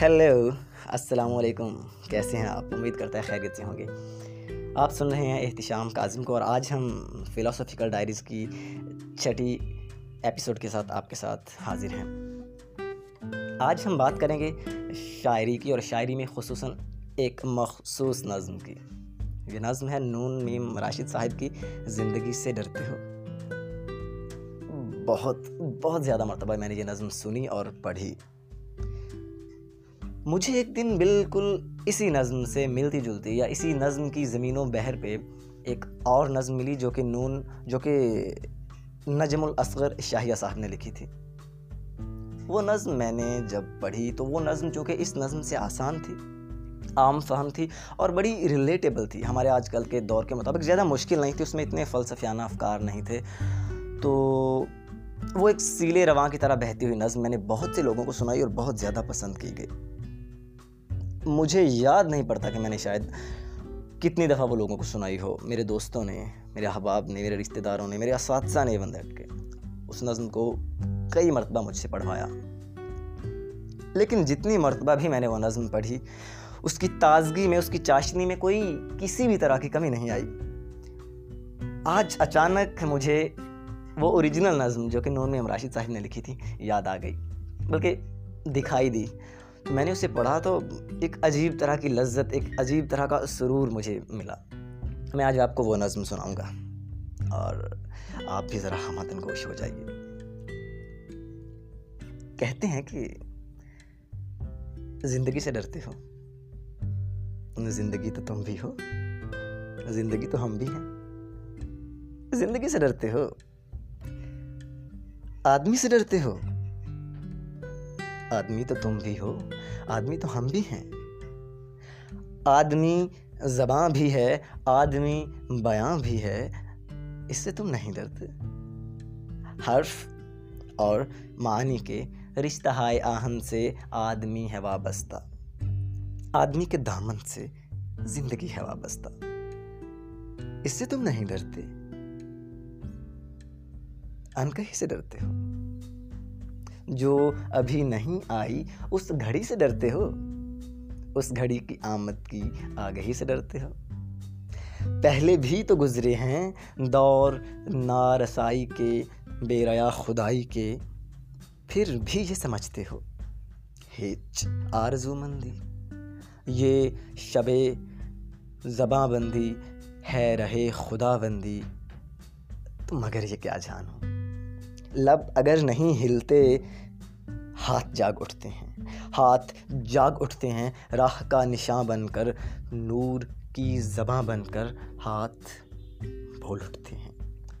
Hello السلام علیکم کیسے ہیں آپ؟ امید کرتا ہے خیریت سے ہوں گے۔ آپ سن رہے ہیں احتشام کاظم کو اور آج ہم فلاسفیکل ڈائریز کی چھٹی ایپیسوڈ کے ساتھ آپ کے ساتھ حاضر ہیں۔ آج ہم بات کریں گے شاعری کی اور شاعری میں خصوصاً ایک مخصوص نظم کی۔ یہ نظم ہے نون میم راشد صاحب کی زندگی سے ڈرتے ہو بہت بہت زیادہ مرتبہ میں نے یہ نظم سنی اور پڑھی۔ مجھے ایک دن بالکل اسی نظم سے ملتی جلتی یا اسی نظم کی زمین و بہر پہ ایک اور نظم ملی جو کہ نون، جو کہ نجم الاصغر شاہیہ صاحب نے لکھی تھی۔ وہ نظم میں نے جب پڑھی تو وہ نظم جو کہ اس نظم سے آسان تھی، عام فہم تھی اور بڑی ریلیٹیبل تھی۔ ہمارے آج کل کے دور کے مطابق زیادہ مشکل نہیں تھی، اس میں اتنے فلسفیانہ افکار نہیں تھے۔ تو وہ ایک سیلے رواں کی طرح بہتی ہوئی نظم میں نے بہت سے لوگوں کو سنائی اور بہت زیادہ پسند کی گئی۔ مجھے یاد نہیں پڑتا کہ میں نے شاید کتنی دفعہ وہ لوگوں کو سنائی ہو، میرے دوستوں نے، میرے احباب نے، میرے رشتہ داروں نے، میرے اساتذہ نے بند کے۔ اس نظم کو کئی مرتبہ مجھ سے پڑھوایا۔ لیکن جتنی مرتبہ بھی میں نے وہ نظم پڑھی، اس کی تازگی میں، اس کی چاشنی میں کوئی کسی بھی طرح کی کمی نہیں آئی۔ آج اچانک مجھے وہ اوریجنل نظم جو کہ نون میں راشد صاحب نے لکھی تھی، یاد آ گئی، بلکہ دکھائی دی۔ تو میں نے اسے پڑھا تو ایک عجیب طرح کی لذت، ایک عجیب طرح کا سرور مجھے ملا۔ میں آج آپ کو وہ نظم سناؤں گا۔ اور آپ بھی ذرا ہمتن گوش ہو جائیے۔ کہتے ہیں کہ زندگی سے ڈرتے ہو۔ زندگی تو تم بھی ہو، زندگی تو ہم بھی ہیں۔ زندگی سے ڈرتے ہو، آدمی سے ڈرتے ہو۔ آدمی تو تم بھی ہو، آدمی تو ہم بھی ہیں۔ آدمی زباں بھی ہے، آدمی بیاں بھی ہے، اس سے تم نہیں ڈرتے۔ حرف اور معنی کے رشتہ ہائے آہن سے آدمی ہے وابستہ۔ آدمی کے دامن سے زندگی ہے وابستہ۔ اس سے تم نہیں ڈرتے۔ انکہی سے ڈرتے ہو۔ جو ابھی نہیں آئی، اس گھڑی سے ڈرتے ہو؟ اس گھڑی کی آمد کی آگہی سے ڈرتے ہو؟ پہلے بھی تو گزرے ہیں دور نارسائی کے، بے ریا خدائی کے، پھر بھی یہ سمجھتے ہو؟ ہچ آرزو مندی، یہ شب زباں بندی ہے رہے خدا بندی تو مگر یہ کیا جانو؟ لب اگر نہیں ہلتے، ہاتھ جاگ اٹھتے ہیں۔ ہاتھ جاگ اٹھتے ہیں، راہ کا نشاں بن کر، نور کی زباں بن کر ہاتھ بھول اٹھتے ہیں۔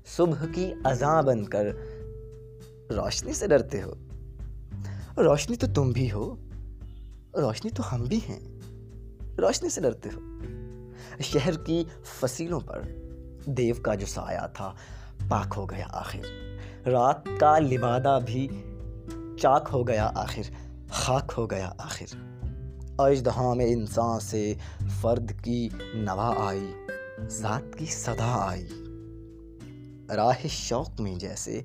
صبح کی اذاں بن کر روشنی سے ڈرتے ہو۔ روشنی تو تم بھی ہو، روشنی تو ہم بھی ہیں۔ روشنی سے ڈرتے ہو۔ شہر کی فصیلوں پر دیو کا جو سایہ تھا، پاک ہو گیا آخر۔ رات کا لبادہ بھی چاک ہو گیا آخر، خاک ہو گیا آخر۔ اجدہا میں انسان سے فرد کی نوا آئی، ذات کی صدا آئی۔ راہ شوق میں جیسے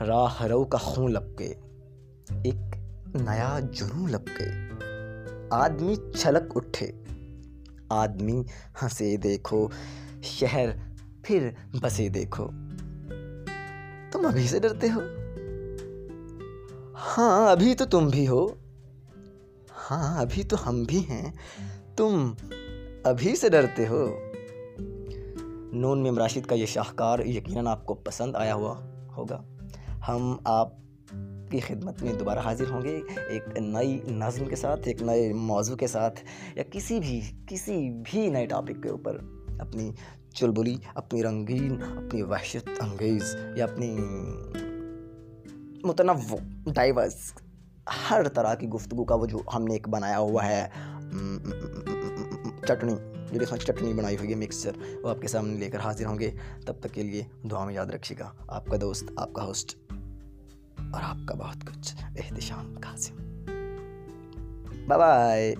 راہ رو کا خون لپکے، ایک نیا جنون لپکے۔ آدمی چھلک اٹھے، آدمی ہنسے دیکھو، شہر پھر بسے دیکھو۔ تم ابھی سے ڈرتے ہو ہاں ابھی تو تم بھی ہو ہاں ابھی تو ہم بھی ہیں تم ابھی سے ڈرتے ہو نون میم راشد کا یہ شاہکار یقیناً آپ کو پسند آیا ہوا ہوگا ہم آپ کی خدمت میں دوبارہ حاضر ہوں گے ایک نئی نظم کے ساتھ ایک نئے موضوع کے ساتھ یا کسی بھی کسی بھی نئے ٹاپک کے اوپر اپنی چلبلی، اپنی رنگین، اپنی وحشت انگیز، یا اپنی متنوع ڈائیورس ہر طرح کی گفتگو کا وہ جو ہم نے ایک بنایا ہوا ہے۔ چٹنی جو دیکھنا چٹنی بنائی ہوئی ہے مکسچر۔ وہ آپ کے سامنے لے کر حاضر ہوں گے۔ تب تک کے لیے دعا میں یاد رکھیے گا۔ آپ کا دوست، آپ کا ہوسٹ اور آپ کا بہت کچھ۔ احتشام قاسم۔ Bye bye